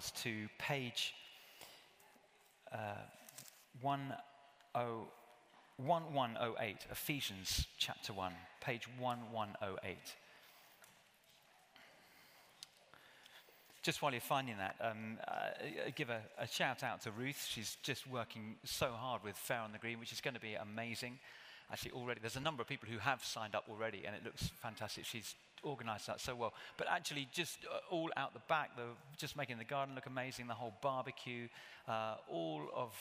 Bibles to page uh, 1108, Ephesians chapter 1, page 1108. Just while you're finding that, um, uh, give a, a, shout out to Ruth. She's just working so hard with Fair on the Green, which is going to be amazing. Actually, already, there's a number of people who have signed up already, and it looks fantastic. She's organized that so well. But actually, just uh, all out the back, the, just making the garden look amazing, the whole barbecue, uh, all of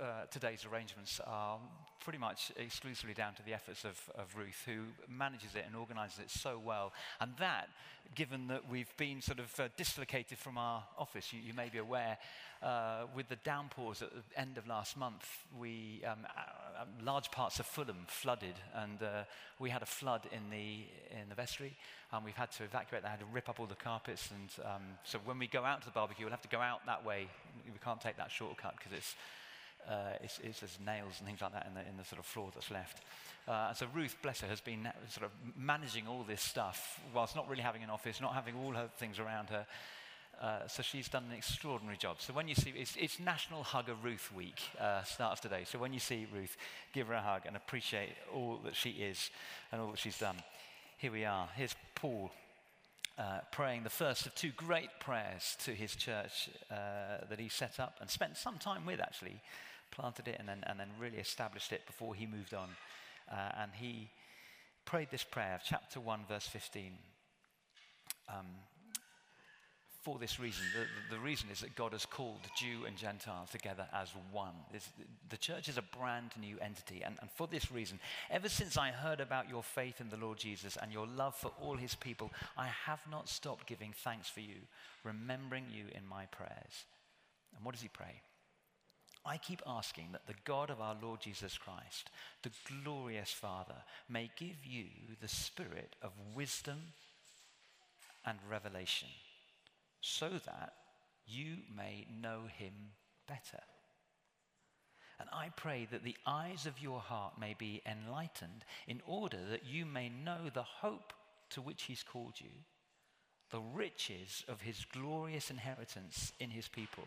uh, today's arrangements are pretty much exclusively down to the efforts of, of, Ruth, who manages it and organizes it so well. And that, given that we've been sort of uh, dislocated from our office, you, you may be aware, uh, with the downpours at the end of last month, we, um, uh, um, large parts of Fulham flooded, and uh, we had a flood in the, in the vestry, and we've had to evacuate. They had to rip up all the carpets, and um, so when we go out to the barbecue, we'll have to go out that way. We can't take that shortcut because it's uh, it's, it's, there's nails and things like that in the, in the sort of floor that's left. Uh, so Ruth, bless her, has been sort of managing all this stuff whilst not really having an office, not having all her things around her. Uh, so she's done an extraordinary job. So when you see, it's, it's National Hug a Ruth Week, uh, starts today. So when you see Ruth, give her a hug and appreciate all that she is and all that she's done. Here we are. Here's Paul uh, praying the first of two great prayers to his church uh, that he set up and spent some time with, actually, planted it and then, and then really established it before he moved on. Uh, and he prayed this prayer, of chapter 1, verse 15. Um, for this reason. The, the, reason is that God has called Jew and Gentile together as one. It's, the church is a brand new entity. And, and for this reason, ever since I heard about your faith in the Lord Jesus and your love for all his people, I have not stopped giving thanks for you, remembering you in my prayers. And what does he pray? I keep asking that the God of our Lord Jesus Christ, the glorious Father, may give you the spirit of wisdom and revelation so that you may know him better. And I pray that the eyes of your heart may be enlightened in order that you may know the hope to which he's called you, the riches of his glorious inheritance in his people,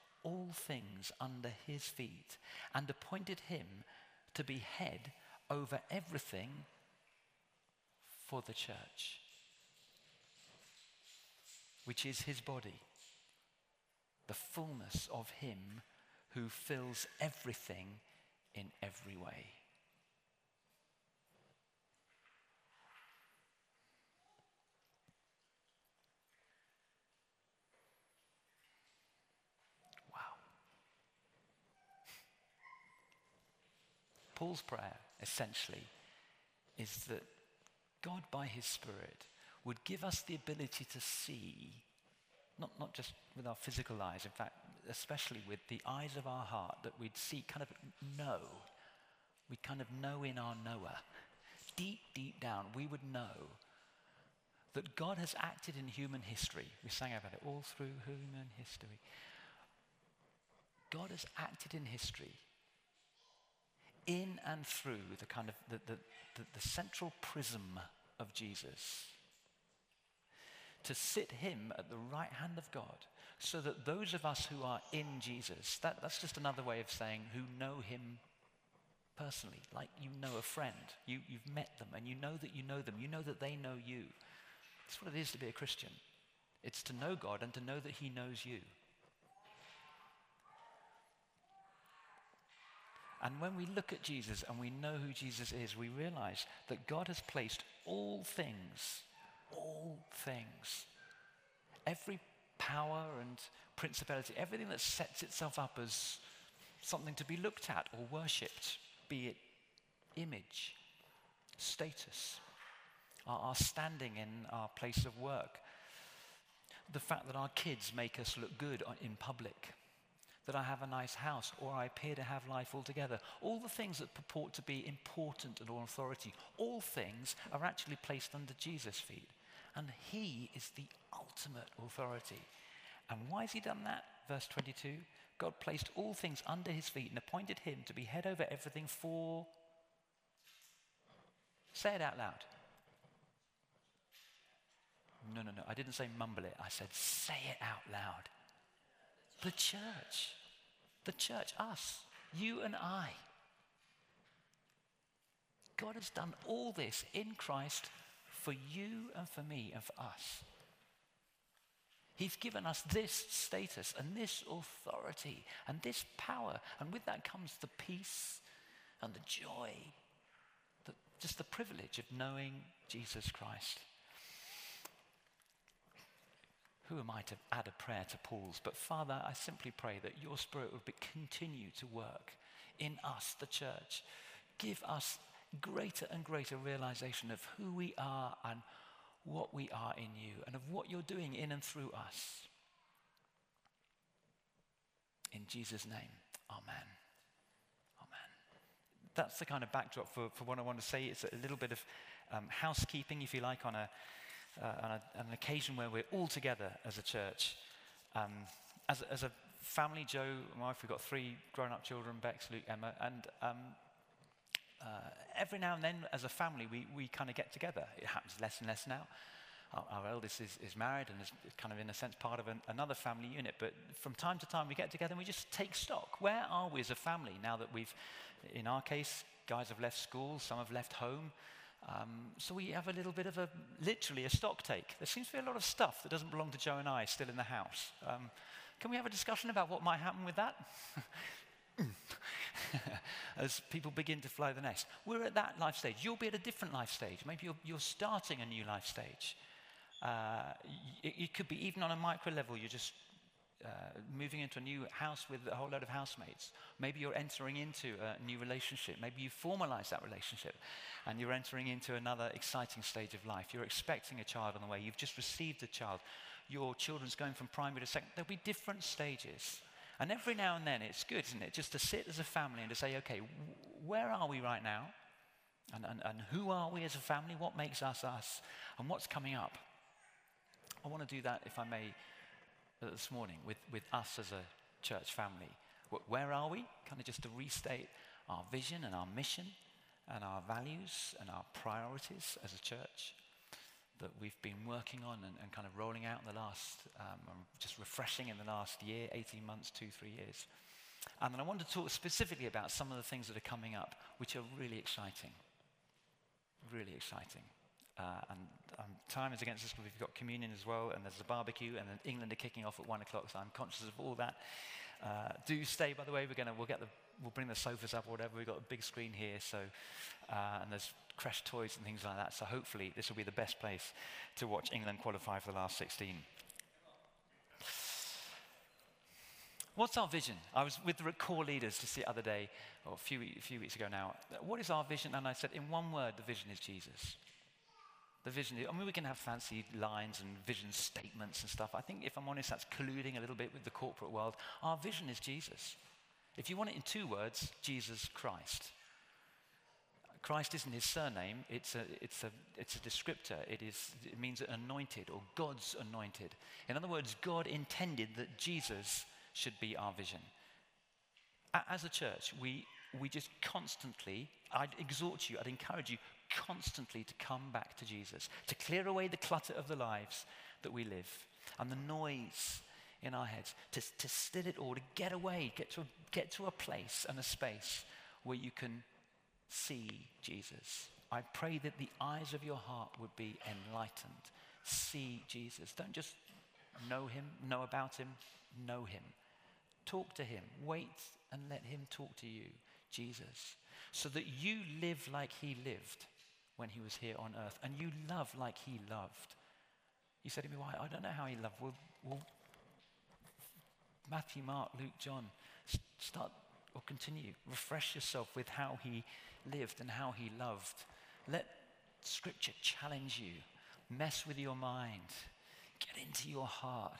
all things under his feet and appointed him to be head over everything for the church, which is his body, the fullness of him who fills everything in every way. Paul's prayer, essentially, is that God, by His Spirit, would give us the ability to see, not, not just with our physical eyes, in fact, especially with the eyes of our heart, that we'd see, kind of know. We'd kind of know in our knower. Deep, deep down, we would know that God has acted in human history. We sang about it all through human history. God has acted in history in and through the kind of the, the, the, the central prism of Jesus to sit him at the right hand of God so that those of us who are in Jesus, that, that's just another way of saying who know him personally, like you know a friend. You, you've met them and you know that you know them. You know that they know you. That's what it is to be a Christian. It's to know God and to know that he knows you. And when we look at Jesus and we know who Jesus is, we realize that God has placed all things, all things, every power and principality, everything that sets itself up as something to be looked at or worshipped, be it image, status, our, our standing in our place of work. the fact that our kids make us look good in public, that I have a nice house or I appear to have life altogether. All the things that purport to be important and all authority, all things are actually placed under Jesus' feet. And he is the ultimate authority. And why has he done that? Verse 22 God placed all things under his feet and appointed him to be head over everything for. Say it out loud. No, no, no. I didn't say mumble it. I said say it out loud. The church. The church, us, you and I. God has done all this in Christ for you and for me and for us. He's given us this status and this authority and this power. And with that comes the peace and the joy, the, just the privilege of knowing Jesus Christ. Who am I to add a prayer to Paul's? But Father, I simply pray that your Spirit would be, continue to work in us, the church. Give us greater and greater realization of who we are and what we are in you and of what you're doing in and through us. In Jesus' name, amen. Amen. That's the kind of backdrop for, for what I want to say. It's a little bit of um, housekeeping, if you like, on, a, uh, an occasion where we're all together as a church. Um, as, as a family, Joe, my wife, we've got three grown up children Bex, Luke, Emma, and um, uh, every now and then, as a family, we, we kind of get together. It happens less and less now. Our, our eldest is, is married and is kind of, in a sense, part of an, another family unit. But from time to time, we get together and we just take stock. Where are we as a family now that we've, in our case, guys have left school, some have left home. Um, so we have a little bit of a, literally a stock take. There seems to be a lot of stuff that doesn't belong to Joe and I still in the house. Um, can we have a discussion about what might happen with that? as people begin to fly the nest. We're at that life stage. You'll be at a different life stage. Maybe you're, you're starting a new life stage. Uh, it, it, could be even on a micro level, you're just uh, moving into a new house with a whole load of housemates. Maybe you're entering into a new relationship. Maybe you formalize that relationship and you're entering into another exciting stage of life. You're expecting a child on the way. You've just received a child. Your children's going from primary to second. There'll be different stages. And every now and then, it's good, isn't it, just to sit as a family and to say, okay, where are we right now? And, and, and who are we as a family? What makes us us? And what's coming up? I want to do that, if I may, this morning with, with us as a church family. Where are we? Kind of just to restate our vision and our mission and our values and our priorities as a church that we've been working on and, and kind of rolling out in the last, um, just refreshing in the last year, 18 months, two, three years. And then I want to talk specifically about some of the things that are coming up, which are really exciting. Really exciting. Uh, and um, time is against us because we've got communion as well, and there's a barbecue, and then England are kicking off at one o'clock, so I'm conscious of all that. Uh, do stay, by the way. We're gonna we'll get the we'll bring the sofas up or whatever. We've got a big screen here, so uh, and there's crash toys and things like that. So hopefully this will be the best place to watch England qualify for the last 16. What's our vision? I was with the core leaders just the other day, or a few, a few weeks ago now. What is our vision? And I said, in one word, the vision is Jesus. The vision, I mean, we can have fancy lines and vision statements and stuff. I think, if I'm honest, that's colluding a little bit with the corporate world. Our vision is Jesus. If you want it in two words, Jesus Christ. Christ isn't his surname, it's a, it's a, it's a descriptor. It, is, it means anointed or God's anointed. In other words, God intended that Jesus should be our vision. As a church, we, we just constantly, I'd exhort you, I'd encourage you constantly to come back to Jesus, to clear away the clutter of the lives that we live and the noise in our heads, to, to still it all, to get away, get to, get to a place and a space where you can see Jesus. I pray that the eyes of your heart would be enlightened. See Jesus. Don't just know him, know about him, know him. Talk to him. Wait and let him talk to you, Jesus, so that you live like he lived when he was here on earth and you love like he loved. You said to me, Why? I don't know how he loved. Well, well Matthew, Mark, Luke, John, start or continue. Refresh yourself with how he lived and how he loved. Let scripture challenge you, mess with your mind, get into your heart,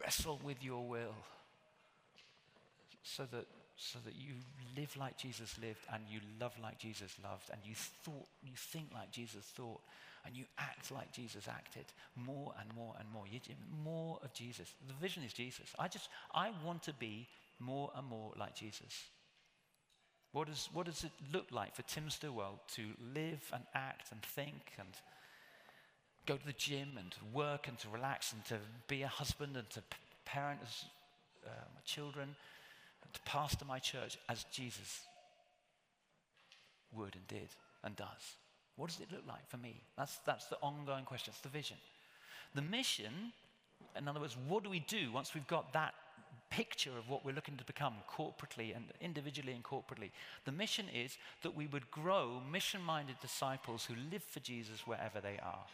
wrestle with your will, so that, so that you live like Jesus lived and you love like Jesus loved and you, thought, you think like Jesus thought and you act like Jesus acted more and more and more. You, more of Jesus. The vision is Jesus. I just, I want to be more and more like Jesus. What does, what does it look like for Tim Stillwell to live and act and think and go to the gym and to work and to relax and to be a husband and to parent as, uh, my children to pastor my church as Jesus would and did and does? What does it look like for me? That's, that's the ongoing question. It's the vision. The mission, in other words, what do we do once we've got that picture of what we're looking to become corporately and individually and corporately? The mission is that we would grow mission minded disciples who live for Jesus wherever they are.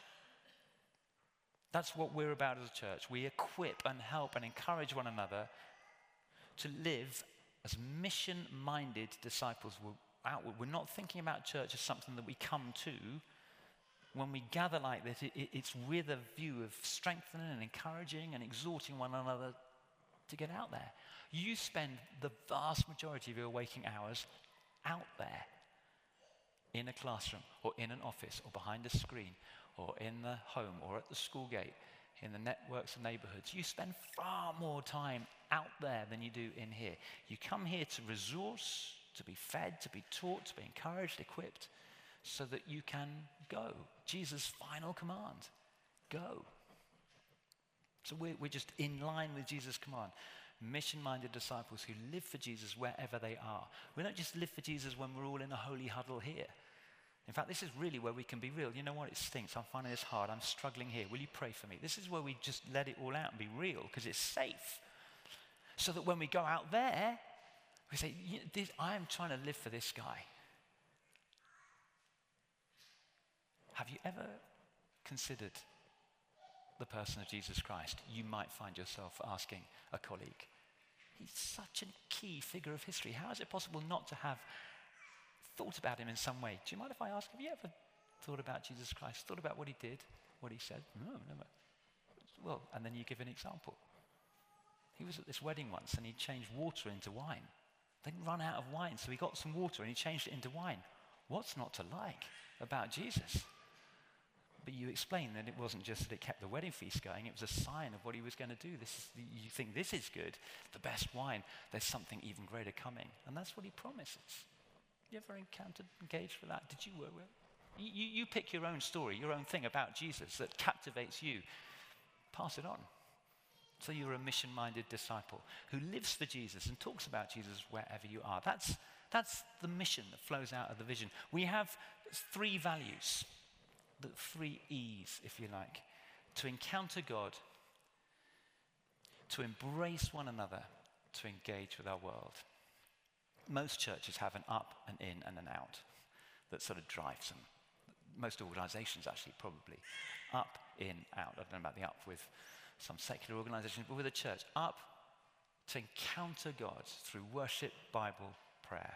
That's what we're about as a church. We equip and help and encourage one another to live as mission minded disciples We're, outward. We're not thinking about church as something that we come to. When we gather like this, it, it, it's with a view of strengthening and encouraging and exhorting one another to get out there. You spend the vast majority of your waking hours out there in a classroom or in an office or behind a screen or in the home or at the school gate, in the networks of neighborhoods. You spend far more time out there than you do in here. You come here to resource, to be fed, to be taught, to be encouraged, equipped, so that you can go. Jesus' final command go. So we're, we're just in line with Jesus' command. Mission minded disciples who live for Jesus wherever they are. We don't just live for Jesus when we're all in a holy huddle here. In fact, this is really where we can be real. You know what? It stinks. I'm finding this hard. I'm struggling here. Will you pray for me? This is where we just let it all out and be real because it's safe. So that when we go out there, we say, I am trying to live for this guy. Have you ever considered the person of Jesus Christ? You might find yourself asking a colleague. He's such a key figure of history. How is it possible not to have thought about him in some way? Do you mind if I ask, have you ever thought about Jesus Christ? Thought about what he did, what he said? No, never. Well, and then you give an example. He was at this wedding once and he changed water into wine. They'd run out of wine, so he got some water and he changed it into wine. What's not to like about Jesus? But you explain that it wasn't just that it kept the wedding feast going, it was a sign of what he was going to do. This is, you think this is good, the best wine, there's something even greater coming. And that's what he promises. You ever encountered, engaged with that? Did you work with you, you, you pick your own story, your own thing about Jesus that captivates you. Pass it on. So you're a mission minded disciple who lives for Jesus and talks about Jesus wherever you are. That's, that's the mission that flows out of the vision. We have three values, the three E's, if you like to encounter God, to embrace one another, to engage with our world. Most churches have an up, an in, and an out that sort of drives them. Most organizations, actually, probably. Up, in, out. I don't know about the up with some secular organizations, but with a church, up to encounter God through worship, Bible, prayer.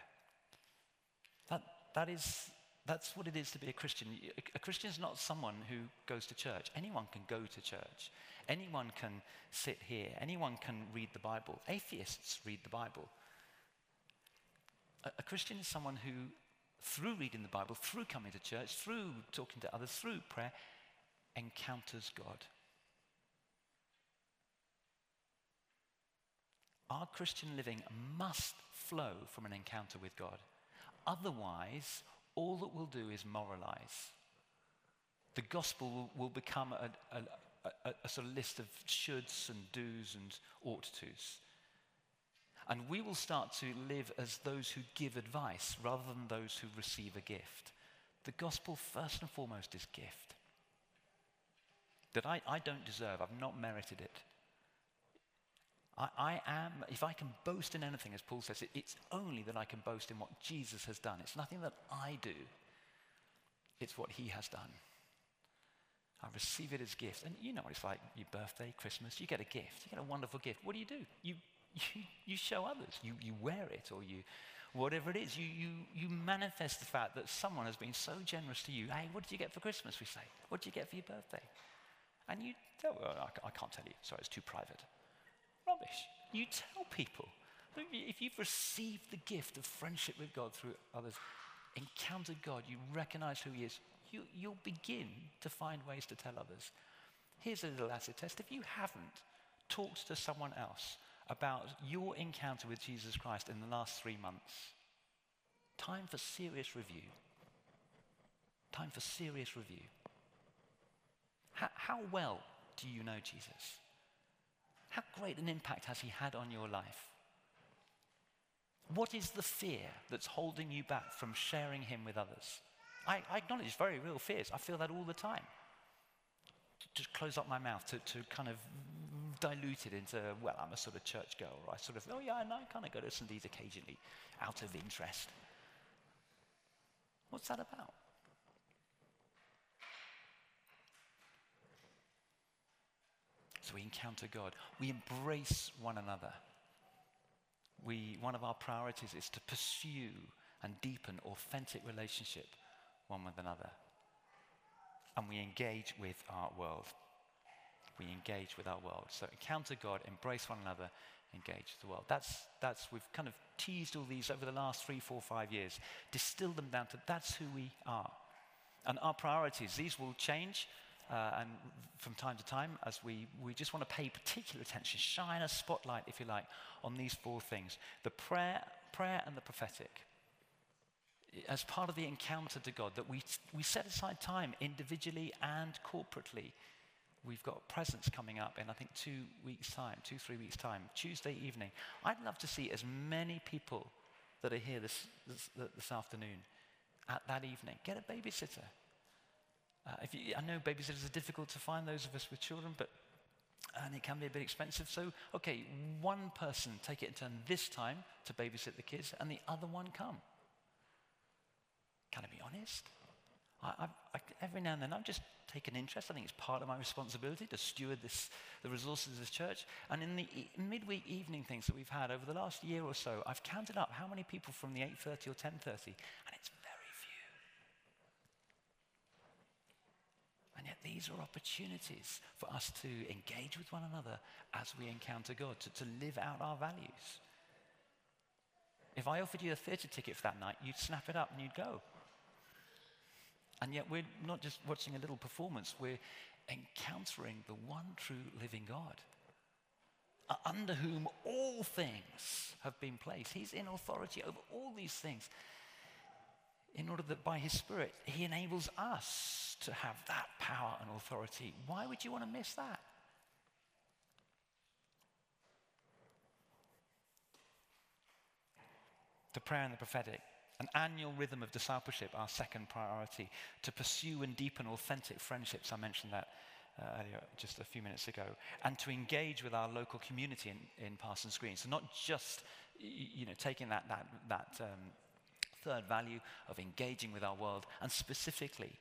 That, that is, that's what it is to be a Christian. A Christian is not someone who goes to church. Anyone can go to church. Anyone can sit here. Anyone can read the Bible. Atheists read the Bible. A, Christian is someone who, through reading the Bible, through coming to church, through talking to others, through prayer, encounters God. Our Christian living must flow from an encounter with God. Otherwise, all that we'll do is moralize. The gospel will, will become a, a, a, a, sort of list of shoulds and do's and ought to's. And we will start to live as those who give advice rather than those who receive a gift. The gospel, first and foremost, is gift. That I, I don't deserve, I've not merited it. I, I, am, if I can boast in anything, as Paul says, it, it's only that I can boast in what Jesus has done. It's nothing that I do, it's what he has done. I receive it as gift. And you know what it's like your birthday, Christmas, you get a gift, you get a wonderful gift. What do you do? You, you, you show others, you, you wear it, or you, whatever it is, you, you, you manifest the fact that someone has been so generous to you. Hey, what did you get for Christmas? We say, what did you get for your birthday? And you I, I can't tell you, sorry, it's too private. Rubbish. You tell people. If you've received the gift of friendship with God through others, encountered God, you recognize who He is, you, you'll begin to find ways to tell others. Here's a little acid test. If you haven't talked to someone else about your encounter with Jesus Christ in the last three months, time for serious review. Time for serious review. How, how well do you know Jesus? How great an impact has he had on your life? What is the fear that's holding you back from sharing him with others? I, I acknowledge very real fears. I feel that all the time. Just close up my mouth to, to kind of dilute it into, well, I'm a sort of church girl, or I sort of, oh yeah, and I kind of go to some of these occasionally out of interest. What's that about? So we encounter God. We embrace one another. We, one of our priorities is to pursue and deepen authentic relationship one with another. And we engage with our world. We engage with our world. So encounter God, embrace one another, engage with the world. That's, that's, we've kind of teased all these over the last three, four, five years, distilled them down to that's who we are. And our priorities, these will change uh, and from time to time as we, we just want to pay particular attention, shine a spotlight, if you like, on these four things the prayer, prayer and the prophetic. As part of the encounter to God, that we, we set aside time individually and corporately. We've got presence coming up in, I think, two weeks' time, two, three weeks' time, Tuesday evening. I'd love to see as many people that are here this, this, this afternoon at that evening. Get a babysitter. Uh, you, I know babysitters are difficult to find, those of us with children, but and it can be a bit expensive. So, okay, one person take it in turn this time to babysit the kids, and the other one come. Can I be honest? I, I, every now and then, I've just taken interest. I think it's part of my responsibility to steward this, the resources of this church. And in the e- midweek evening things that we've had over the last year or so, I've counted up how many people from the 8:30 or 10:30, and it's very few. And yet, these are opportunities for us to engage with one another as we encounter God, to, to live out our values. If I offered you a theatre ticket for that night, you'd snap it up and you'd go. And yet, we're not just watching a little performance, we're encountering the one true living God, under whom all things have been placed. He's in authority over all these things in order that by His Spirit, He enables us to have that power and authority. Why would you want to miss that? The prayer and the prophetic, an annual rhythm of discipleship, our second priority, to pursue and deepen authentic friendships. I mentioned that uh, earlier, just a few minutes ago, and to engage with our local community in, in Parsons Green. So, not just you know, taking that, that, that um, third value of engaging with our world, and specifically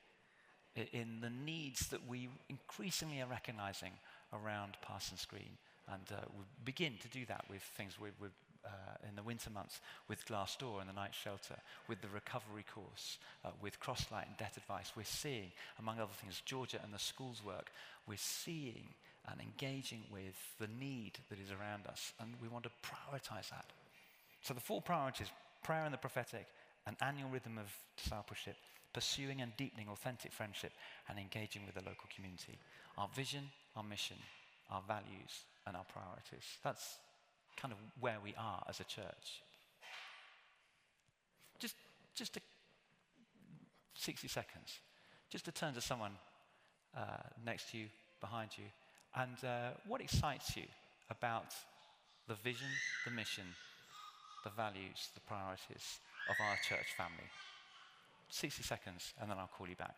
in the needs that we increasingly are recognizing around Parsons Green. And uh, we begin to do that with things with, with uh, in the winter months with Glass Door and the night shelter, with the recovery course, uh, with Crosslight and debt advice. We're seeing, among other things, Georgia and the schools work. We're seeing and engaging with the need that is around us, and we want to prioritize that. So the four priorities prayer and the prophetic, an annual rhythm of discipleship, pursuing and deepening authentic friendship, and engaging with the local community. Our vision, our mission, our values, and our priorities. That's kind of where we are as a church. Just, just a, 60 seconds, just to turn to someone uh, next to you, behind you, and uh, what excites you about the vision, the mission, the values, the priorities of our church family. 60 seconds, and then I'll call you back.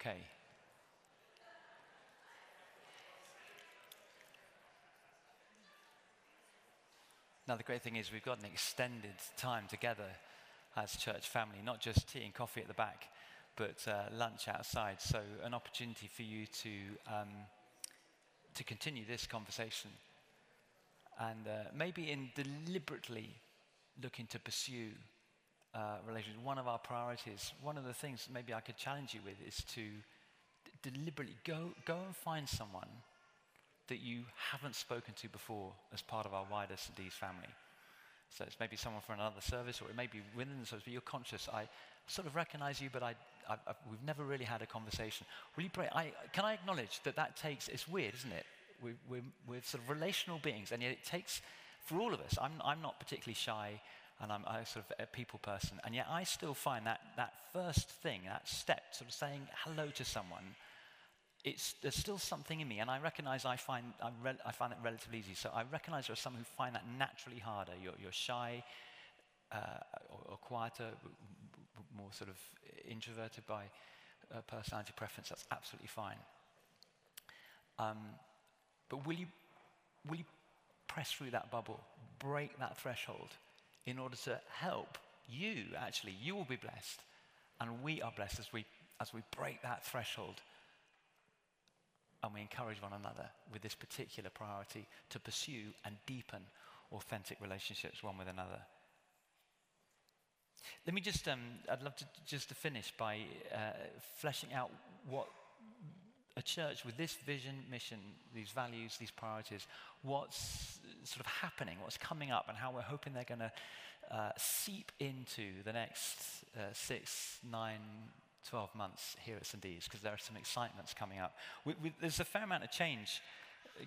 Okay. Now, the great thing is we've got an extended time together as church family, not just tea and coffee at the back, but uh, lunch outside. So, an opportunity for you to, um, to continue this conversation. And uh, maybe in deliberately looking to pursue uh, one of our priorities, one of the things maybe I could challenge you with is to d- deliberately go, go and find someone that you haven't spoken to before as part of our wider St. family. So it's maybe someone from another service, or it may be within the service, but you're conscious. I sort of recognize you, but I, I, I, we've never really had a conversation. Will you pray? I, can I acknowledge that that takes, it's weird, isn't it? We, we're, we're sort of relational beings, and yet it takes, for all of us, I'm, I'm not particularly shy, and I'm a sort of a people person, and yet I still find that, that first thing, that step, sort of saying hello to someone, it's, there's still something in me, and I recognize I find, re- I find it relatively easy. So I recognize there are some who find that naturally harder. You're, you're shy uh, or, or, quieter, more sort of introverted by uh, personality preference. That's absolutely fine. Um, but will you, will you press through that bubble, break that threshold in order to help you? Actually, you will be blessed, and we are blessed as we, as we break that threshold and we encourage one another with this particular priority to pursue and deepen authentic relationships one with another. Let me just, um, I'd love to just to finish by uh, fleshing out what a church with this vision, mission, these values, these priorities, what's sort of happening, what's coming up, and how we're hoping they're going to uh, seep into the next uh, six, nine, 12 months here at St. Eves because there are some excitements coming up. We, we, there's a fair amount of change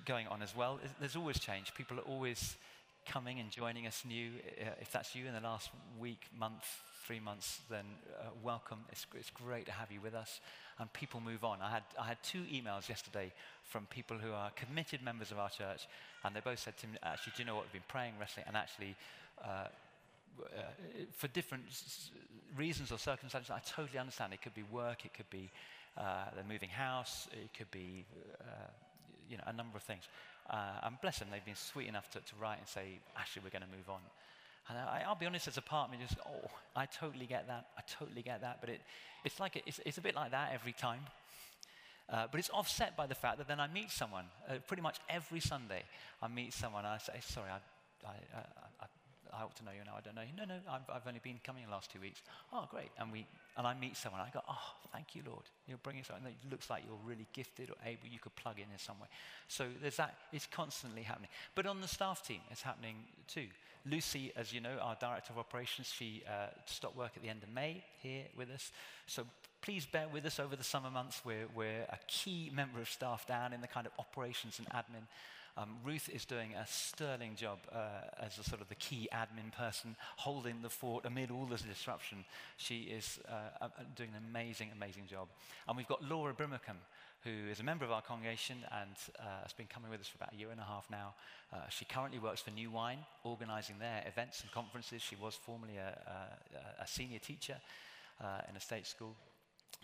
going on as well. There's always change. People are always coming and joining us new. Uh, if that's you in the last week, month, three months, then uh, welcome. It's, it's great to have you with us. And people move on. I had, I had two emails yesterday from people who are committed members of our church, and they both said to me, actually, do you know what? We've been praying, wrestling, and actually, uh, uh, for different reasons or circumstances, I totally understand. It could be work, it could be uh, they're moving house, it could be uh, you know a number of things. Uh, and bless them, they've been sweet enough to, to write and say, actually, we're going to move on. And I, will be honest, as a part of partner, just oh, I totally get that. I totally get that. But it, it's like it's, it's a bit like that every time. Uh, but it's offset by the fact that then I meet someone uh, pretty much every Sunday. I meet someone. I say, sorry, I, I, I, I ought to know you now, I don't know you. No, no, I've, I've only been coming the last two weeks. Oh, great. And, we, and I meet someone. I go, oh, thank you, Lord. You're bringing something that looks like you're really gifted or able, you could plug in in some way. So there's that, it's constantly happening. But on the staff team, it's happening too. Lucy, as you know, our director of operations, she uh, stopped work at the end of May here with us. So please bear with us over the summer months. We're, we're a key member of staff down in the kind of operations and admin um, Ruth is doing a sterling job uh, as a sort of the key admin person, holding the fort amid all this disruption. She is uh, doing an amazing, amazing job. And we've got Laura Brimacombe, who is a member of our congregation and uh, has been coming with us for about a year and a half now. Uh, she currently works for New Wine, organizing their events and conferences. She was formerly a, a, a senior teacher uh, in a state school,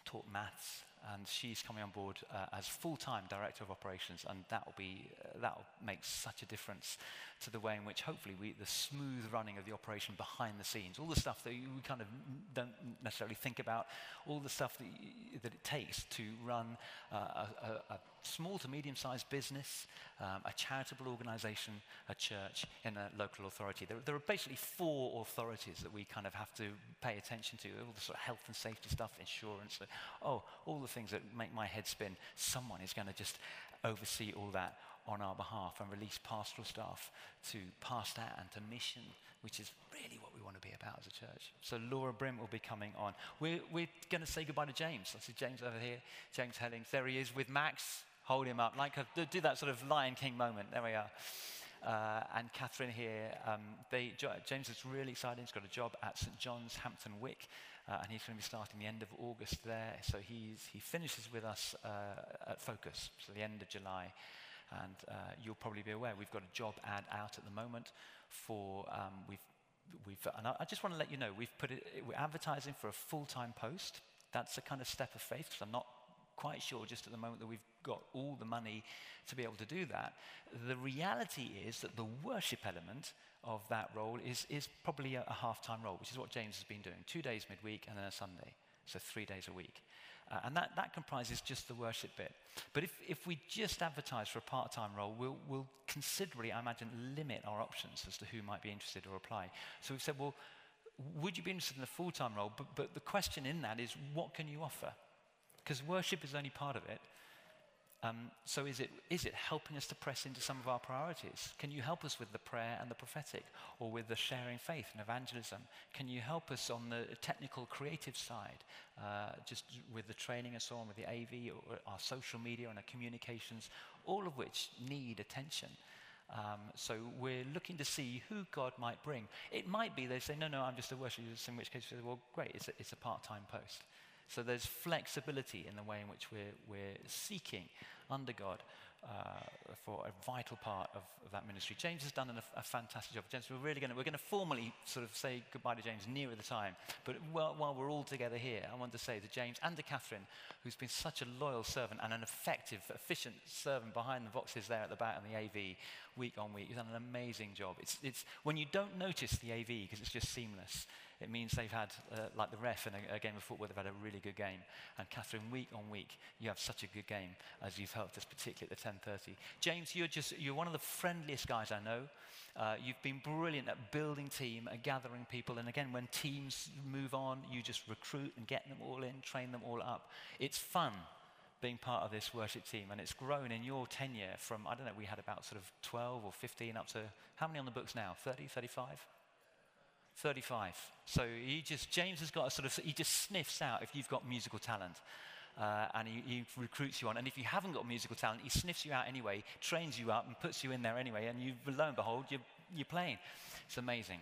taught maths and she's coming on board uh, as full-time director of operations, and that will be uh, that will make such a difference to the way in which hopefully we, the smooth running of the operation behind the scenes, all the stuff that you, kind of don't necessarily think about, all the stuff that, you, that it takes to run uh, a, a, small to medium-sized business, um, a charitable organization, a church, in a local authority. There, there, are basically four authorities that we kind of have to pay attention to, all the sort of health and safety stuff, insurance, oh, all the things that make my head spin. Someone is going to just oversee all that on our behalf and release pastoral staff to pastor and to mission, which is really what we want to be about as a church. So Laura Brim will be coming on. We're, we're going to say goodbye to James. I see James over here, James Hellings. There he is with Max. Hold him up. Like do that sort of Lion King moment. There we are. Uh, and Catherine here. Um, they, James is really excited. He's got a job at St. John's, Hampton Wick, uh, and he's going to be starting the end of August there. So he's, he finishes with us uh, at Focus, so the end of July. And uh, you'll probably be aware we've got a job ad out at the moment for um, we've we've and I, I just want to let you know we've put it we're advertising for a full-time post. That's a kind of step of faith because I'm not quite sure just at the moment that we've got all the money to be able to do that. The reality is that the worship element of that role is, is probably a, a half time role, which is what James has been doing two days midweek and then a Sunday, so three days a week. Uh, and that, that comprises just the worship bit. But if, if we just advertise for a part time role, we'll, we'll considerably, I imagine, limit our options as to who might be interested or apply. So we've said, well, would you be interested in a full time role? But, but the question in that is, what can you offer? Because worship is only part of it. Um, so is it, is it helping us to press into some of our priorities? Can you help us with the prayer and the prophetic or with the sharing faith and evangelism? Can you help us on the technical creative side, uh, just with the training and so on, with the AV or our social media and our communications, all of which need attention. Um, so we're looking to see who God might bring. It might be they say, no, no, I'm just a worship leader, in which case, well, great, it's a, it's a part-time post. So there's flexibility in the way in which we're, we're seeking under God uh, for a vital part of, of, that ministry. James has done an, a, fantastic job. James, we're really going to we're going to formally sort of say goodbye to James nearer the time. But while, while we're all together here, I want to say to James and to Catherine, who's been such a loyal servant and an effective, efficient servant behind the boxes there at the back and the AV, week on week, you've done an amazing job. It's, it's when you don't notice the AV because it's just seamless it means they've had, uh, like the ref in a, a, game of football, they've had a really good game. And Catherine, week on week, you have such a good game as you've helped us, particularly at the 10.30. James, you're just, you're one of the friendliest guys I know. Uh, you've been brilliant at building team and gathering people. And again, when teams move on, you just recruit and get them all in, train them all up. It's fun being part of this worship team, and it's grown in your tenure from, I don't know, we had about sort of 12 or 15 up to, how many on the books now? 30, 35? 35. So he just, James has got a sort of, he just sniffs out if you've got musical talent. Uh, and he, he, recruits you on. And if you haven't got musical talent, he sniffs you out anyway, trains you up, and puts you in there anyway. And you, lo and behold, you're, you're playing. It's amazing.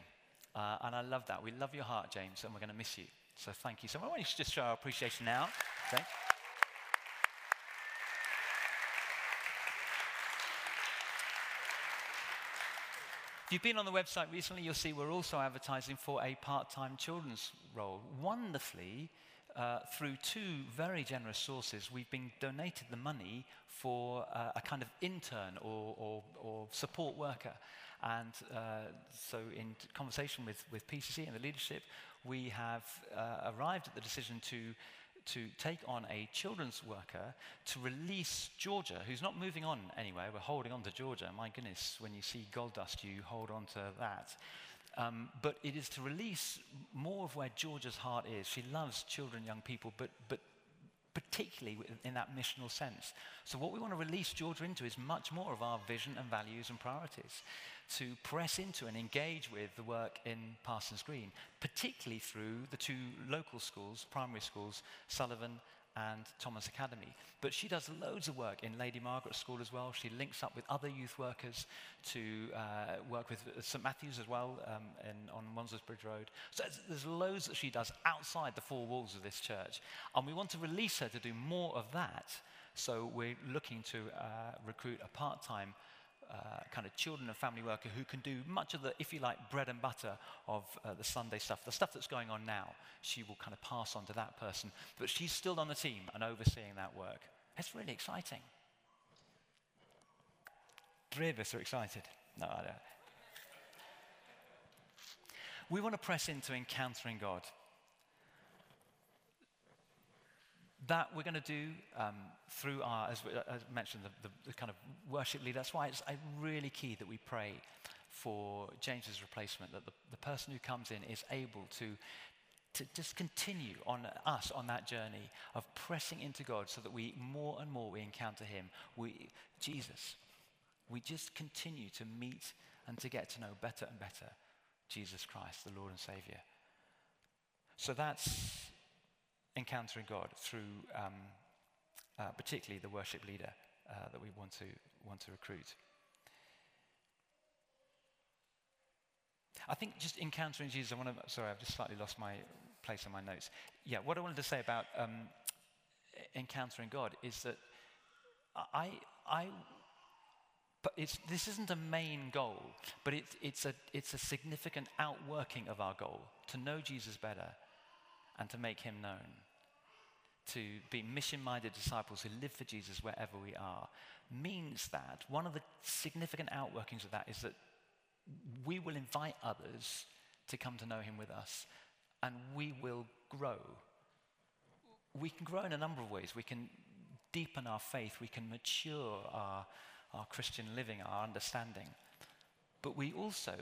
Uh, and I love that. We love your heart, James, and we're going to miss you. So thank you. So I want you to just show our appreciation now. Okay. If you've been on the website recently, you'll see we're also advertising for a part time children's role. Wonderfully, uh, through two very generous sources, we've been donated the money for uh, a kind of intern or, or, or support worker. And uh, so, in conversation with, with PCC and the leadership, we have uh, arrived at the decision to to take on a children's worker to release Georgia, who's not moving on anywhere. We're holding on to Georgia. My goodness, when you see gold dust, you hold on to that. Um, but it is to release more of where Georgia's heart is. She loves children, young people, but, but particularly in that missional sense. So, what we want to release Georgia into is much more of our vision and values and priorities to press into and engage with the work in Parsons Green, particularly through the two local schools, primary schools, Sullivan and Thomas Academy. But she does loads of work in Lady Margaret School as well. She links up with other youth workers to uh, work with St Matthews as well um, in, on Wandsworth Road. So there's loads that she does outside the four walls of this church. And we want to release her to do more of that. So we're looking to uh, recruit a part-time uh, kind of children and family worker who can do much of the, if you like, bread and butter of uh, the Sunday stuff, the stuff that's going on now. She will kind of pass on to that person, but she's still on the team and overseeing that work. It's really exciting. Three of us are excited. No, I don't. We want to press into encountering God. That we're going to do um, through our, as, as mentioned, the, the, the, kind of worship leader. That's why it's really key that we pray for James's replacement, that the, the person who comes in is able to, to just continue on us on that journey of pressing into God so that we more and more we encounter him. We, Jesus, we just continue to meet and to get to know better and better Jesus Christ, the Lord and Savior. So that's encountering God through um, uh, particularly the worship leader uh, that we want to, want to recruit. I think just encountering Jesus, I want to, sorry, I've just slightly lost my place on my notes. Yeah, what I wanted to say about um, encountering God is that I, I, this isn't a main goal, but it's, it's, a, it's a significant outworking of our goal to know Jesus better and to make him known to be mission minded disciples who live for Jesus wherever we are means that one of the significant outworkings of that is that we will invite others to come to know him with us and we will grow. We can grow in a number of ways. We can deepen our faith, we can mature our, our Christian living, our understanding. But we also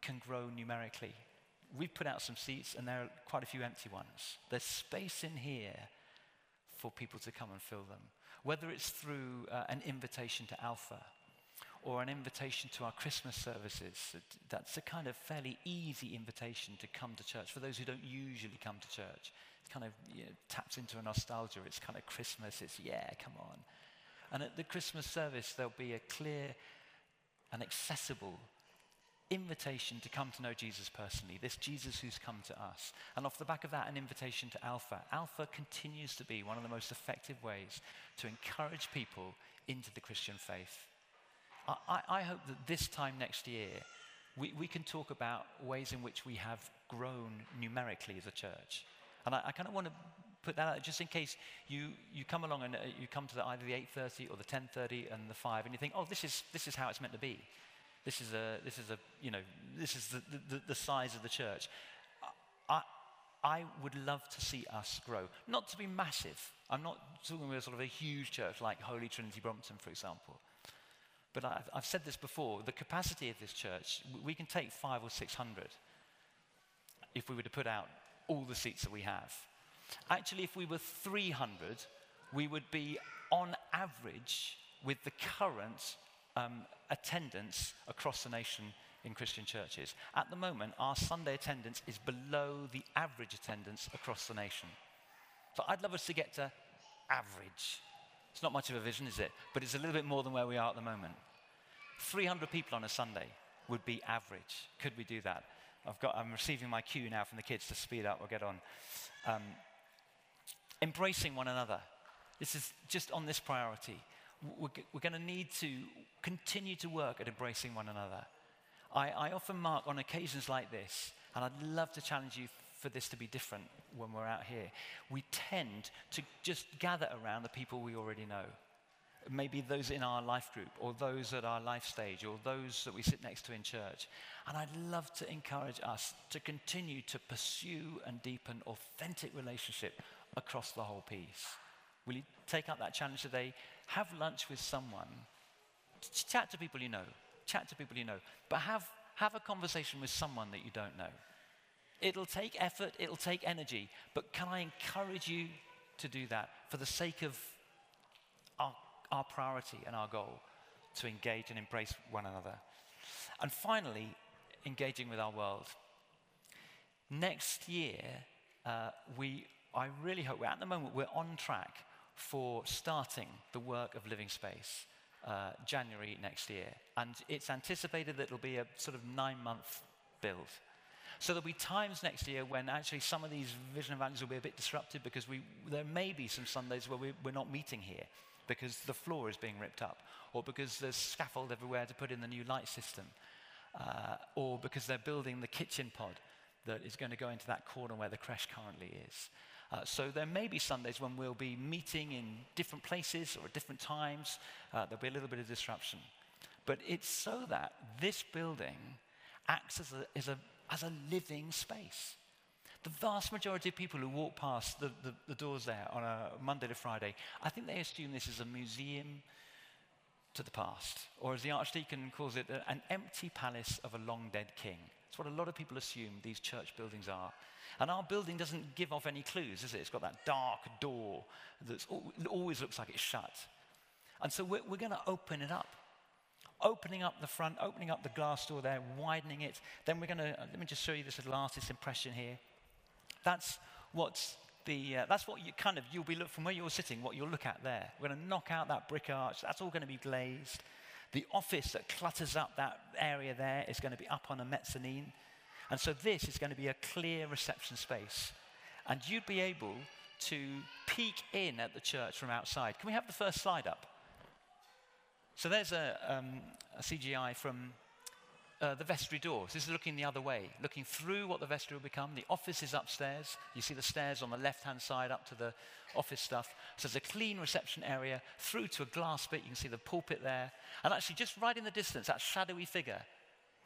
can grow numerically. We've put out some seats and there are quite a few empty ones. There's space in here for people to come and fill them. Whether it's through uh, an invitation to Alpha or an invitation to our Christmas services, that's a kind of fairly easy invitation to come to church for those who don't usually come to church. It kind of you know, taps into a nostalgia. It's kind of Christmas. It's, yeah, come on. And at the Christmas service, there'll be a clear and accessible invitation to come to know Jesus personally, this Jesus who's come to us. And off the back of that, an invitation to Alpha. Alpha continues to be one of the most effective ways to encourage people into the Christian faith. I, I hope that this time next year, we, we can talk about ways in which we have grown numerically as a church. And I, I kind of want to put that out just in case you, you come along and uh, you come to the, either the 8.30 or the 10.30 and the 5 and you think, oh, this is, this is how it's meant to be. This is a, this is a, you know, this is the, the, the size of the church. I, I would love to see us grow. Not to be massive. I'm not talking about sort of a huge church like Holy Trinity Brompton, for example. But I've, I've said this before the capacity of this church, we can take five or six hundred if we were to put out all the seats that we have. Actually, if we were 300, we would be on average with the current um, attendance across the nation in Christian churches. At the moment, our Sunday attendance is below the average attendance across the nation. So I'd love us to get to average. It's not much of a vision, is it? But it's a little bit more than where we are at the moment. 300 people on a Sunday would be average. Could we do that? I've got, I'm receiving my cue now from the kids to speed up. We'll get on. Um, embracing one another. This is just on this priority we're, we're going to need to continue to work at embracing one another. I, I often mark on occasions like this, and I'd love to challenge you for this to be different when we're out here. We tend to just gather around the people we already know. Maybe those in our life group, or those at our life stage, or those that we sit next to in church. And I'd love to encourage us to continue to pursue and deepen authentic relationship across the whole piece. Will you take up that challenge today? Have lunch with someone, chat to people you know, chat to people you know, but have, have a conversation with someone that you don't know. It'll take effort, it'll take energy, but can I encourage you to do that for the sake of our, our priority and our goal to engage and embrace one another? And finally, engaging with our world. Next year, uh, we, I really hope, we're at the moment, we're on track for starting the work of Living Space uh, January next year. And it's anticipated that it'll be a sort of nine month build. So there'll be times next year when actually some of these vision values will be a bit disrupted because we, there may be some Sundays where we, we're not meeting here because the floor is being ripped up, or because there's scaffold everywhere to put in the new light system, uh, or because they're building the kitchen pod that is going to go into that corner where the creche currently is. Uh, so there may be Sundays when we'll be meeting in different places or at different times. Uh, there'll be a little bit of disruption. But it's so that this building acts as a, as a, as a living space. The vast majority of people who walk past the, the, the doors there on a Monday to Friday, I think they assume this is a museum to the past, or as the Archdeacon calls it, an empty palace of a long dead king. It's what a lot of people assume these church buildings are. And our building doesn't give off any clues, is it? It's got that dark door that always looks like it's shut. And so we're, we're going to open it up. Opening up the front, opening up the glass door there, widening it. Then we're going to, let me just show you this little impression here. That's what's the, uh, that's what you kind of, you'll be, look, from where you're sitting, what you'll look at there. We're going to knock out that brick arch. That's all going to be glazed. The office that clutters up that area there is going to be up on a mezzanine. And so this is going to be a clear reception space. And you'd be able to peek in at the church from outside. Can we have the first slide up? So there's a, um, a CGI from uh, the vestry doors. This is looking the other way, looking through what the vestry will become. The office is upstairs. You see the stairs on the left hand side up to the office stuff. So there's a clean reception area through to a glass bit. You can see the pulpit there. And actually, just right in the distance, that shadowy figure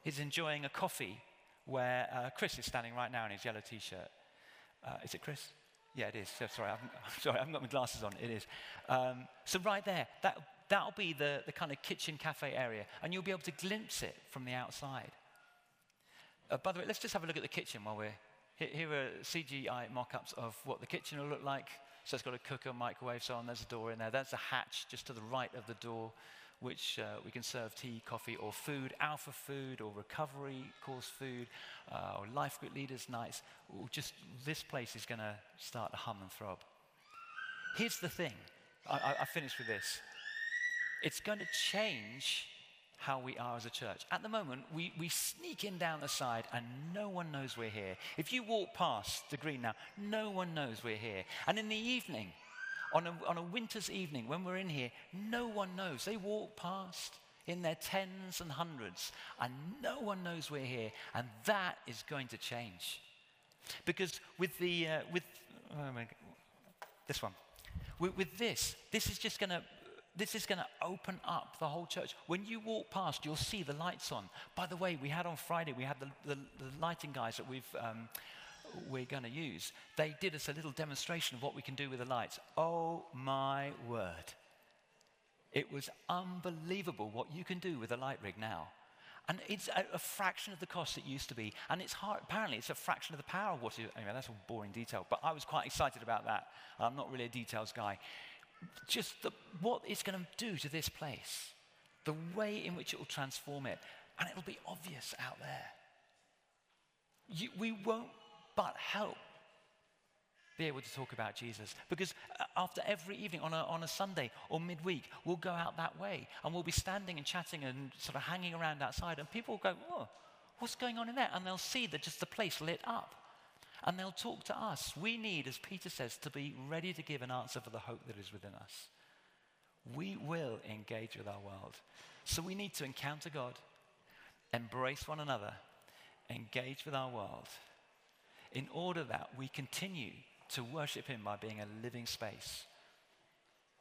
is enjoying a coffee where uh, Chris is standing right now in his yellow t shirt. Uh, is it Chris? Yeah, it is. So, sorry, I haven't, sorry, I haven't got my glasses on. It is. Um, so right there, that, that'll be the, the kind of kitchen cafe area, and you'll be able to glimpse it from the outside. Uh, by the way, let's just have a look at the kitchen while we're here. Here are CGI mock-ups of what the kitchen will look like. So it's got a cooker, microwave, so on. There's a door in there. There's a hatch just to the right of the door, which uh, we can serve tea, coffee, or food, alpha food, or recovery course food, uh, or life group leaders' nights. Just this place is going to start to hum and throb. Here's the thing. I, I, I finished with this. It's going to change how we are as a church. At the moment, we, we sneak in down the side and no one knows we're here. If you walk past the green now, no one knows we're here. And in the evening, on a, on a winter's evening, when we're in here, no one knows. They walk past in their tens and hundreds, and no one knows we're here. And that is going to change. Because with the, uh, with, oh this one, with, with this, this is just going to this is going to open up the whole church. When you walk past, you'll see the lights on. By the way, we had on Friday, we had the, the, the lighting guys that we've, um, we're going to use. They did us a little demonstration of what we can do with the lights. Oh my word. It was unbelievable what you can do with a light rig now. And it's a, a, fraction of the cost it used to be. And it's hard, apparently, it's a fraction of the power of what you, anyway, that's all boring detail. But I was quite excited about that. I'm not really a details guy just the, what it's going to do to this place, the way in which it will transform it, and it'll be obvious out there. You, we won't but help be able to talk about Jesus. Because uh, after every evening on a, on a Sunday or midweek, we'll go out that way and we'll be standing and chatting and sort of hanging around outside, and people will go, Oh, what's going on in there? And they'll see that just the place lit up and they'll talk to us. We need, as Peter says, to be ready to give an answer for the hope that is within us. We will engage with our world. So we need to encounter God, embrace one another, engage with our world, in order that we continue to worship Him by being a living space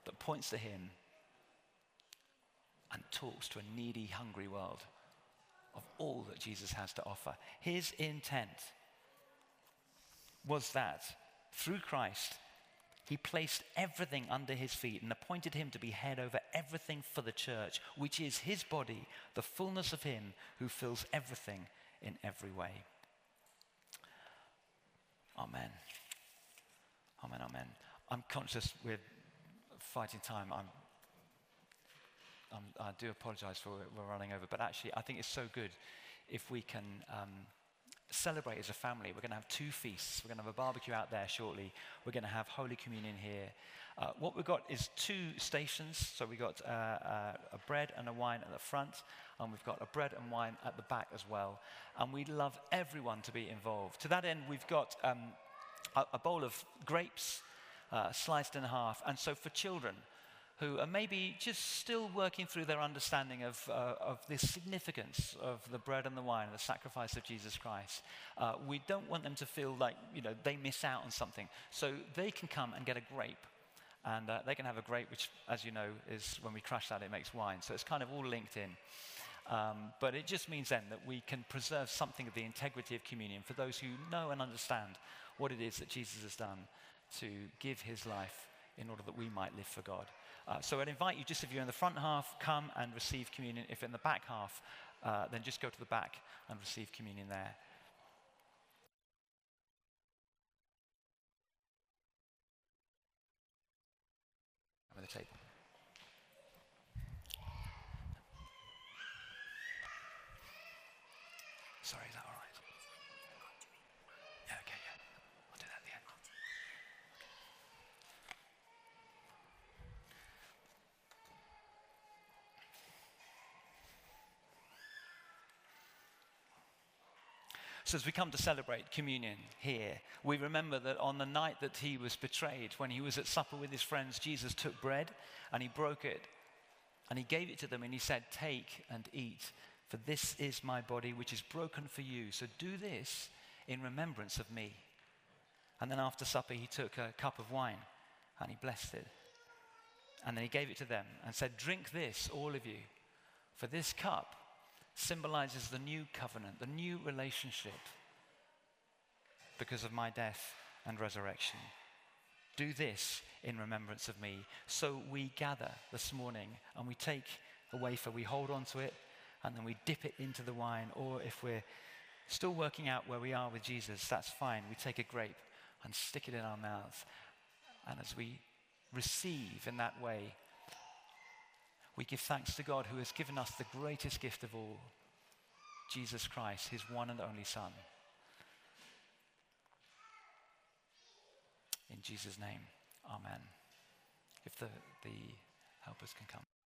that points to Him and talks to a needy, hungry world of all that Jesus has to offer. His intent was that through Christ, he placed everything under his feet and appointed him to be head over everything for the church, which is his body, the fullness of him who fills everything in every way. Amen. Amen, amen. I'm conscious we're fighting time. I'm, I'm, i do apologize for we're running over, but actually, I think it's so good if we can. Um, celebrate as a family. We're going to have two feasts. We're going to have a barbecue out there shortly. We're going to have Holy Communion here. Uh, what we've got is two stations. So we've got uh, uh, a bread and a wine at the front, and we've got a bread and wine at the back as well. And we'd love everyone to be involved. To that end, we've got um, a, a, bowl of grapes uh, sliced in half. And so for children, who are maybe just still working through their understanding of, uh, of the significance of the bread and the wine, the sacrifice of Jesus Christ. Uh, we don't want them to feel like, you know, they miss out on something. So they can come and get a grape. And uh, they can have a grape, which, as you know, is when we crush that, it makes wine. So it's kind of all linked in. Um, but it just means then that we can preserve something of the integrity of communion for those who know and understand what it is that Jesus has done to give his life in order that we might live for God. Uh, so I'd invite you, just if you're in the front half, come and receive communion. If in the back half, uh, then just go to the back and receive communion there. Sorry, is that all right? So, as we come to celebrate communion here, we remember that on the night that he was betrayed, when he was at supper with his friends, Jesus took bread and he broke it and he gave it to them and he said, Take and eat. For this is my body, which is broken for you. So do this in remembrance of me. And then after supper, he took a cup of wine and he blessed it. And then he gave it to them and said, Drink this, all of you, for this cup symbolizes the new covenant, the new relationship because of my death and resurrection. Do this in remembrance of me. So we gather this morning and we take a wafer, we hold on to it, and then we dip it into the wine. Or if we're still working out where we are with Jesus, that's fine. We take a grape and stick it in our mouth. And as we receive in that way, we give thanks to God who has given us the greatest gift of all Jesus Christ, his one and only Son. In Jesus' name, Amen. If the, the helpers can come.